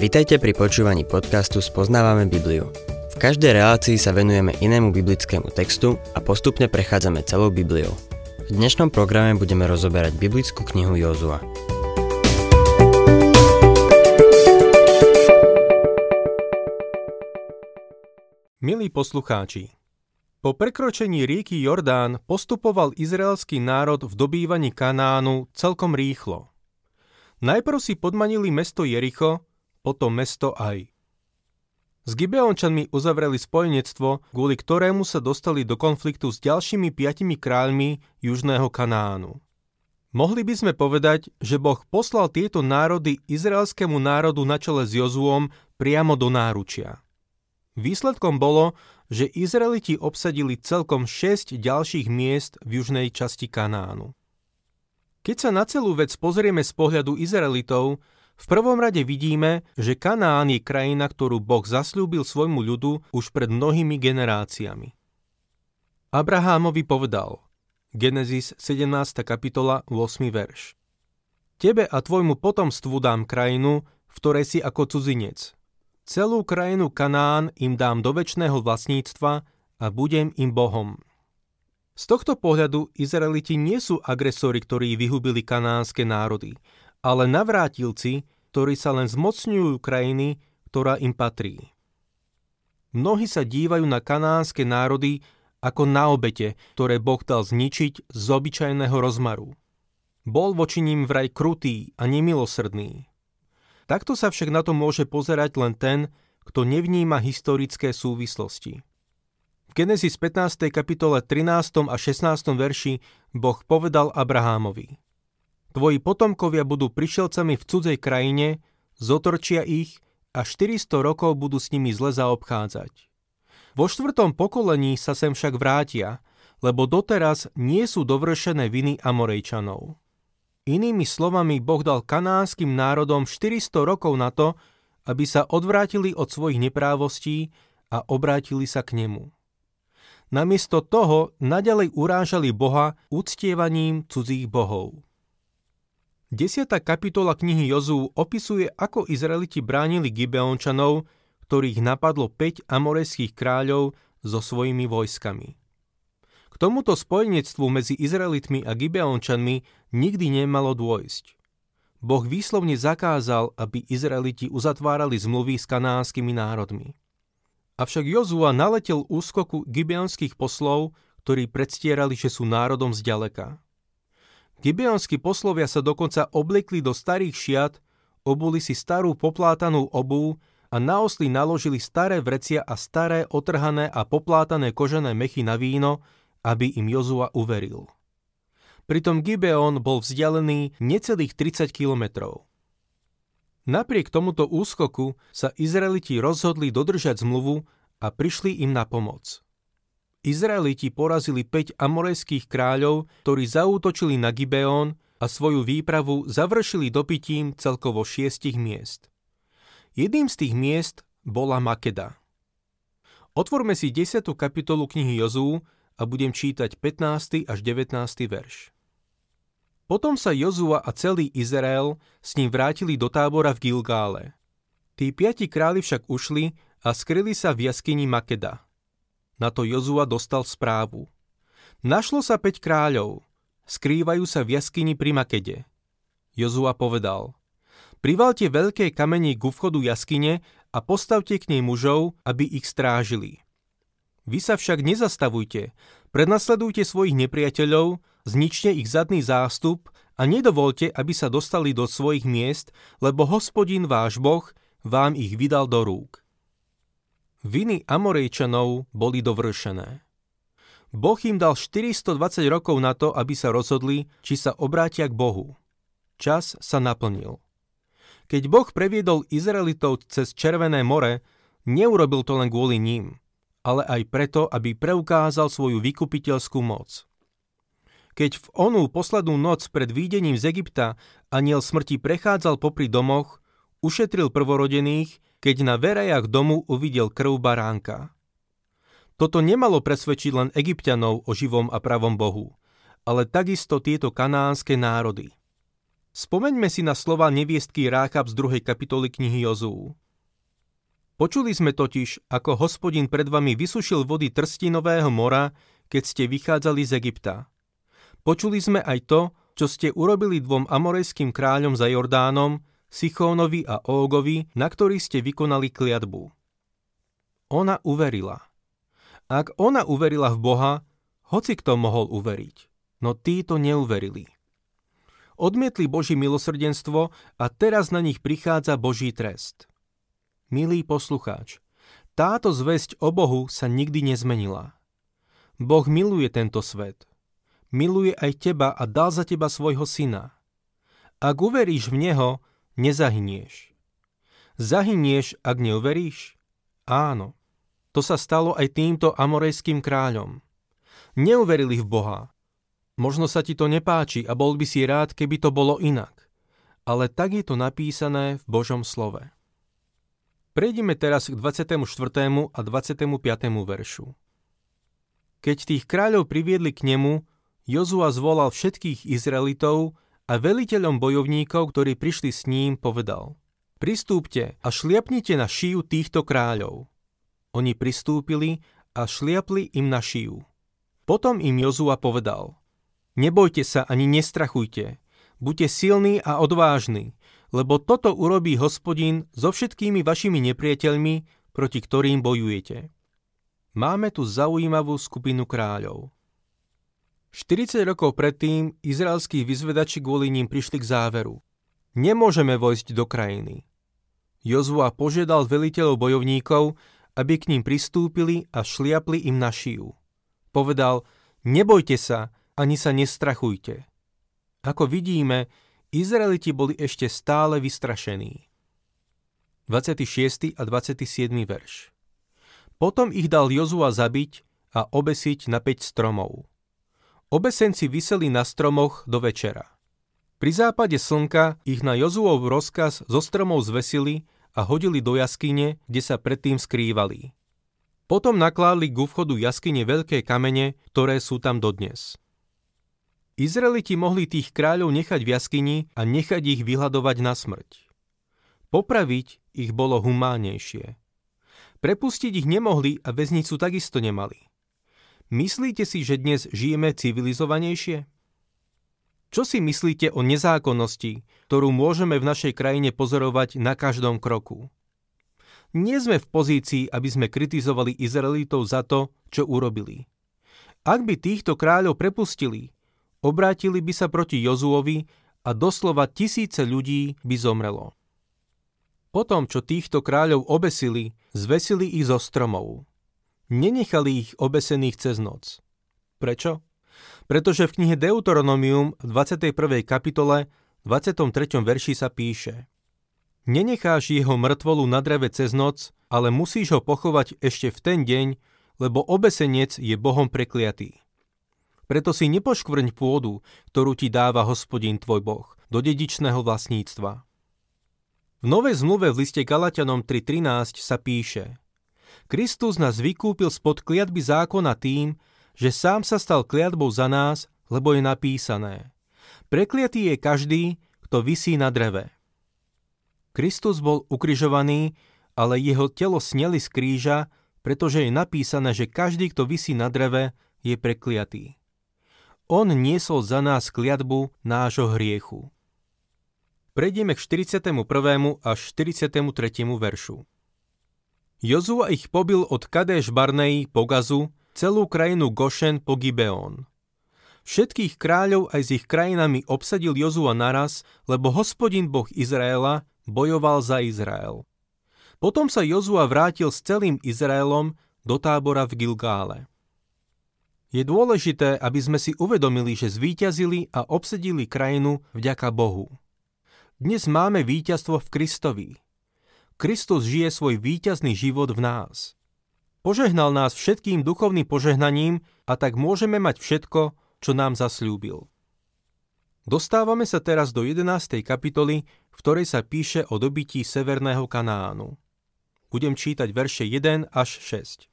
Vitajte pri počúvaní podcastu Spoznávame Bibliu. V každej relácii sa venujeme inému biblickému textu a postupne prechádzame celou Bibliou. V dnešnom programe budeme rozoberať biblickú knihu Jozua. Milí poslucháči, po prekročení rieky Jordán postupoval izraelský národ v dobývaní Kanánu celkom rýchlo. Najprv si podmanili mesto Jericho, potom mesto Aj. S Gibeončanmi uzavreli spojenectvo, kvôli ktorému sa dostali do konfliktu s ďalšími piatimi kráľmi južného Kanánu. Mohli by sme povedať, že Boh poslal tieto národy izraelskému národu na čele s Jozuom priamo do náručia. Výsledkom bolo, že Izraeliti obsadili celkom 6 ďalších miest v južnej časti Kanánu. Keď sa na celú vec pozrieme z pohľadu Izraelitov, v prvom rade vidíme, že Kanán je krajina, ktorú Boh zasľúbil svojmu ľudu už pred mnohými generáciami. Abrahámovi povedal, Genesis 17. kapitola 8. verš. Tebe a tvojmu potomstvu dám krajinu, v ktorej si ako cudzinec, Celú krajinu Kanán im dám do väčšného vlastníctva a budem im Bohom. Z tohto pohľadu Izraeliti nie sú agresori, ktorí vyhubili kanánske národy, ale navrátilci, ktorí sa len zmocňujú krajiny, ktorá im patrí. Mnohí sa dívajú na kanánske národy ako na obete, ktoré Boh dal zničiť z obyčajného rozmaru. Bol voči ním vraj krutý a nemilosrdný. Takto sa však na to môže pozerať len ten, kto nevníma historické súvislosti. V Genesis 15. kapitole 13. a 16. verši Boh povedal Abrahámovi Tvoji potomkovia budú prišelcami v cudzej krajine, zotorčia ich a 400 rokov budú s nimi zle zaobchádzať. Vo štvrtom pokolení sa sem však vrátia, lebo doteraz nie sú dovršené viny Amorejčanov. Inými slovami, Boh dal kanánskym národom 400 rokov na to, aby sa odvrátili od svojich neprávostí a obrátili sa k nemu. Namiesto toho nadalej urážali Boha uctievaním cudzích bohov. 10. kapitola knihy Jozú opisuje, ako Izraeliti bránili Gibeončanov, ktorých napadlo 5 amorejských kráľov so svojimi vojskami tomuto spojenectvu medzi Izraelitmi a Gibeončanmi nikdy nemalo dôjsť. Boh výslovne zakázal, aby Izraeliti uzatvárali zmluvy s kanánskymi národmi. Avšak Jozua naletel úskoku gibeonských poslov, ktorí predstierali, že sú národom zďaleka. Gibeonskí poslovia sa dokonca obliekli do starých šiat, obuli si starú poplátanú obu a na osly naložili staré vrecia a staré otrhané a poplátané kožené mechy na víno, aby im Jozua uveril. Pritom Gibeon bol vzdialený necelých 30 kilometrov. Napriek tomuto úskoku sa Izraeliti rozhodli dodržať zmluvu a prišli im na pomoc. Izraeliti porazili 5 amorejských kráľov, ktorí zaútočili na Gibeon a svoju výpravu završili dopitím celkovo šiestich miest. Jedným z tých miest bola Makeda. Otvorme si 10. kapitolu knihy Jozú a budem čítať 15. až 19. verš. Potom sa Jozua a celý Izrael s ním vrátili do tábora v Gilgále. Tí piati králi však ušli a skryli sa v jaskyni Makeda. Na to Jozua dostal správu. Našlo sa 5 kráľov, skrývajú sa v jaskyni pri Makede. Jozua povedal, privalte veľké kamene k vchodu jaskyne a postavte k nej mužov, aby ich strážili. Vy sa však nezastavujte, prenasledujte svojich nepriateľov, zničte ich zadný zástup a nedovolte, aby sa dostali do svojich miest, lebo hospodin váš Boh vám ich vydal do rúk. Viny Amorejčanov boli dovršené. Boh im dal 420 rokov na to, aby sa rozhodli, či sa obrátia k Bohu. Čas sa naplnil. Keď Boh previedol Izraelitov cez Červené more, neurobil to len kvôli ním – ale aj preto, aby preukázal svoju vykupiteľskú moc. Keď v onú poslednú noc pred výdením z Egypta aniel smrti prechádzal popri domoch, ušetril prvorodených, keď na verejach domu uvidel krv baránka. Toto nemalo presvedčiť len egyptianov o živom a pravom Bohu, ale takisto tieto kanánske národy. Spomeňme si na slova neviestky Rákab z druhej kapitoly knihy Jozú. Počuli sme totiž, ako hospodin pred vami vysušil vody Trstinového mora, keď ste vychádzali z Egypta. Počuli sme aj to, čo ste urobili dvom amorejským kráľom za Jordánom, Sichónovi a Ógovi, na ktorých ste vykonali kliatbu. Ona uverila. Ak ona uverila v Boha, hoci kto mohol uveriť, no títo neuverili. Odmietli Boží milosrdenstvo a teraz na nich prichádza Boží trest. Milý poslucháč, táto zväzť o Bohu sa nikdy nezmenila. Boh miluje tento svet. Miluje aj teba a dal za teba svojho syna. Ak uveríš v Neho, nezahynieš. Zahynieš, ak neuveríš? Áno. To sa stalo aj týmto amorejským kráľom. Neuverili v Boha. Možno sa ti to nepáči a bol by si rád, keby to bolo inak. Ale tak je to napísané v Božom slove. Prejdime teraz k 24. a 25. veršu. Keď tých kráľov priviedli k nemu, Jozua zvolal všetkých Izraelitov a veliteľom bojovníkov, ktorí prišli s ním, povedal Pristúpte a šliapnite na šiju týchto kráľov. Oni pristúpili a šliapli im na šiju. Potom im Jozua povedal Nebojte sa ani nestrachujte, buďte silní a odvážni, lebo toto urobí hospodin so všetkými vašimi nepriateľmi, proti ktorým bojujete. Máme tu zaujímavú skupinu kráľov. 40 rokov predtým izraelskí vyzvedači kvôli ním prišli k záveru. Nemôžeme vojsť do krajiny. Jozua požiadal veliteľov bojovníkov, aby k ním pristúpili a šliapli im na šiju. Povedal, nebojte sa, ani sa nestrachujte. Ako vidíme, Izraeliti boli ešte stále vystrašení. 26. a 27. verš Potom ich dal Jozua zabiť a obesiť na 5 stromov. Obesenci vyseli na stromoch do večera. Pri západe slnka ich na Jozuov rozkaz zo stromov zvesili a hodili do jaskyne, kde sa predtým skrývali. Potom nakládli k vchodu jaskyne veľké kamene, ktoré sú tam dodnes. Izraeliti mohli tých kráľov nechať v jaskyni a nechať ich vyhľadovať na smrť. Popraviť ich bolo humánnejšie. Prepustiť ich nemohli a väznicu takisto nemali. Myslíte si, že dnes žijeme civilizovanejšie? Čo si myslíte o nezákonnosti, ktorú môžeme v našej krajine pozorovať na každom kroku? Nie sme v pozícii, aby sme kritizovali Izraelitov za to, čo urobili. Ak by týchto kráľov prepustili, obrátili by sa proti Jozuovi a doslova tisíce ľudí by zomrelo. Potom, čo týchto kráľov obesili, zvesili ich zo stromov. Nenechali ich obesených cez noc. Prečo? Pretože v knihe Deuteronomium v 21. kapitole 23. verši sa píše Nenecháš jeho mŕtvolu na dreve cez noc, ale musíš ho pochovať ešte v ten deň, lebo obesenec je Bohom prekliatý. Preto si nepoškvrň pôdu, ktorú ti dáva hospodin tvoj Boh, do dedičného vlastníctva. V Novej zmluve v liste Galatianom 3.13 sa píše Kristus nás vykúpil spod kliatby zákona tým, že sám sa stal kliatbou za nás, lebo je napísané. Prekliatý je každý, kto visí na dreve. Kristus bol ukrižovaný, ale jeho telo sneli z kríža, pretože je napísané, že každý, kto visí na dreve, je prekliatý. On niesol za nás kliatbu nášho hriechu. Prejdeme k 41. až 43. veršu. Jozua ich pobil od Kadeš Barnei po Gazu, celú krajinu Gošen po Gibeon. Všetkých kráľov aj s ich krajinami obsadil Jozua naraz, lebo hospodin Boh Izraela bojoval za Izrael. Potom sa Jozua vrátil s celým Izraelom do tábora v Gilgále. Je dôležité, aby sme si uvedomili, že zvíťazili a obsedili krajinu vďaka Bohu. Dnes máme víťazstvo v Kristovi. Kristus žije svoj víťazný život v nás. Požehnal nás všetkým duchovným požehnaním a tak môžeme mať všetko, čo nám zasľúbil. Dostávame sa teraz do 11. kapitoly, v ktorej sa píše o dobití Severného Kanánu. Budem čítať verše 1 až 6.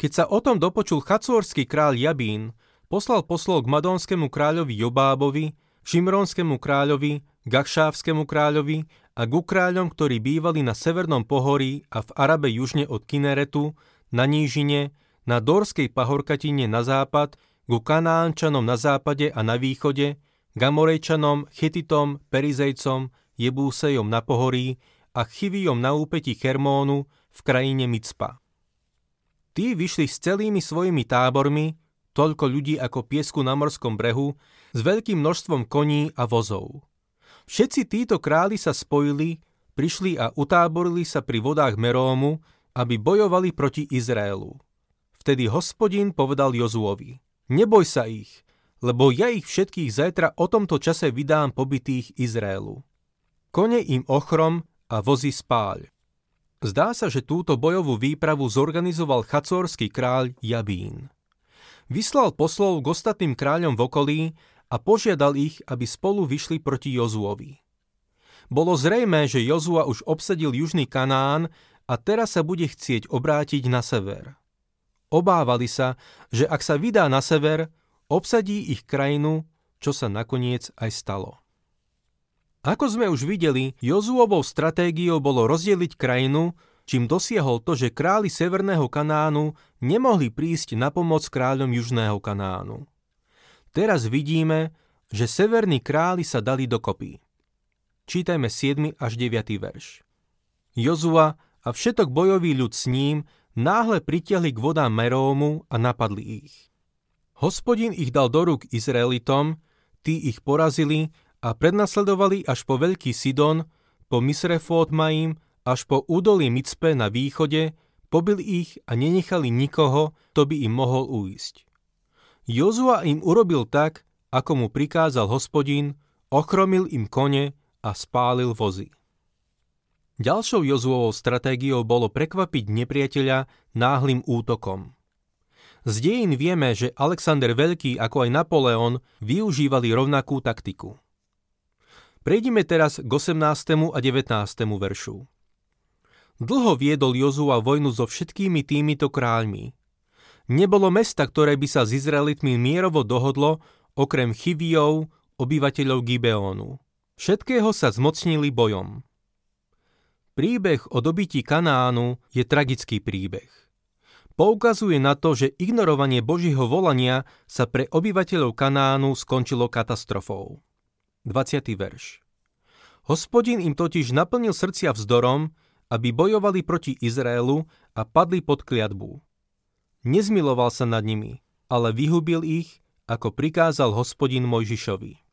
Keď sa o tom dopočul chacórský kráľ Jabín, poslal poslov k madonskému kráľovi Jobábovi, Šimrónskému kráľovi, Gakšávskému kráľovi a ku kráľom, ktorí bývali na severnom pohorí a v Arabe južne od Kineretu, na nížine, na Dorskej pahorkatine na západ, ku Kanánčanom na západe a na východe, Gamorejčanom, Chetitom, Perizejcom, Jebúsejom na pohorí a Chivijom na úpeti Hermónu v krajine Micpa. Tí vyšli s celými svojimi tábormi, toľko ľudí ako piesku na morskom brehu, s veľkým množstvom koní a vozov. Všetci títo králi sa spojili, prišli a utáborili sa pri vodách Merómu, aby bojovali proti Izraelu. Vtedy hospodin povedal Jozuovi, neboj sa ich, lebo ja ich všetkých zajtra o tomto čase vydám pobytých Izraelu. Kone im ochrom a vozy spáľ. Zdá sa, že túto bojovú výpravu zorganizoval chacórský kráľ Jabín. Vyslal poslov k ostatným kráľom v okolí a požiadal ich, aby spolu vyšli proti Jozuovi. Bolo zrejmé, že Jozua už obsadil južný Kanán a teraz sa bude chcieť obrátiť na sever. Obávali sa, že ak sa vydá na sever, obsadí ich krajinu, čo sa nakoniec aj stalo. Ako sme už videli, Jozuovou stratégiou bolo rozdeliť krajinu, čím dosiahol to, že králi Severného Kanánu nemohli prísť na pomoc kráľom Južného Kanánu. Teraz vidíme, že severní králi sa dali dokopy. Čítajme 7. až 9. verš. Jozua a všetok bojový ľud s ním náhle pritiahli k vodám Merómu a napadli ich. Hospodin ich dal do rúk Izraelitom, tí ich porazili a prednasledovali až po veľký Sidon, po Misrefot Maim, až po údolí Micpe na východe, pobili ich a nenechali nikoho, kto by im mohol uísť. Jozua im urobil tak, ako mu prikázal hospodin, ochromil im kone a spálil vozy. Ďalšou Jozuovou stratégiou bolo prekvapiť nepriateľa náhlým útokom. Z dejín vieme, že Alexander Veľký ako aj Napoleon využívali rovnakú taktiku. Prejdime teraz k 18. a 19. veršu. Dlho viedol Jozua vojnu so všetkými týmito kráľmi. Nebolo mesta, ktoré by sa s Izraelitmi mierovo dohodlo, okrem Chivijov, obyvateľov Gibeónu. Všetkého sa zmocnili bojom. Príbeh o dobití Kanánu je tragický príbeh. Poukazuje na to, že ignorovanie Božího volania sa pre obyvateľov Kanánu skončilo katastrofou. 20. verš. Hospodin im totiž naplnil srdcia vzdorom, aby bojovali proti Izraelu a padli pod kliatbu. Nezmiloval sa nad nimi, ale vyhubil ich, ako prikázal hospodin Mojžišovi.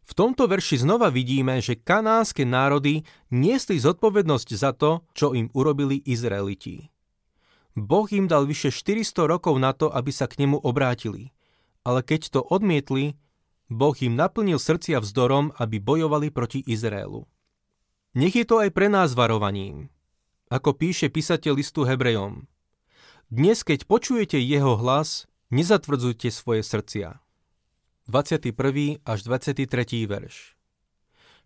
V tomto verši znova vidíme, že kanánske národy niesli zodpovednosť za to, čo im urobili Izraeliti. Boh im dal vyše 400 rokov na to, aby sa k nemu obrátili, ale keď to odmietli, Boh im naplnil srdcia vzdorom, aby bojovali proti Izraelu. Nech je to aj pre nás varovaním. Ako píše písateľ listu Hebrejom. Dnes, keď počujete jeho hlas, nezatvrdzujte svoje srdcia. 21. až 23. verš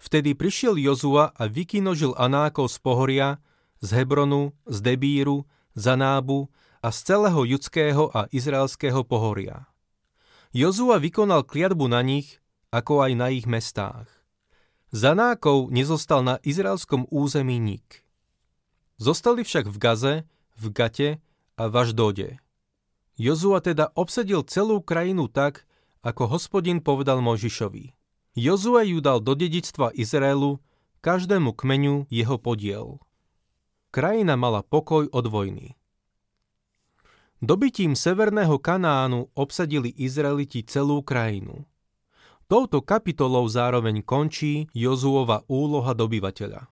Vtedy prišiel Jozua a vykinožil Anákov z pohoria, z Hebronu, z Debíru, Zanábu a z celého judského a izraelského pohoria. Jozua vykonal kliatbu na nich, ako aj na ich mestách. Za nákov nezostal na izraelskom území nik. Zostali však v Gaze, v Gate a v Aždode. Jozua teda obsadil celú krajinu tak, ako hospodin povedal Možišovi. Jozua ju dal do dedictva Izraelu, každému kmeňu jeho podiel. Krajina mala pokoj od vojny. Dobitím Severného Kanánu obsadili Izraeliti celú krajinu. Touto kapitolou zároveň končí Jozuova úloha dobyvateľa.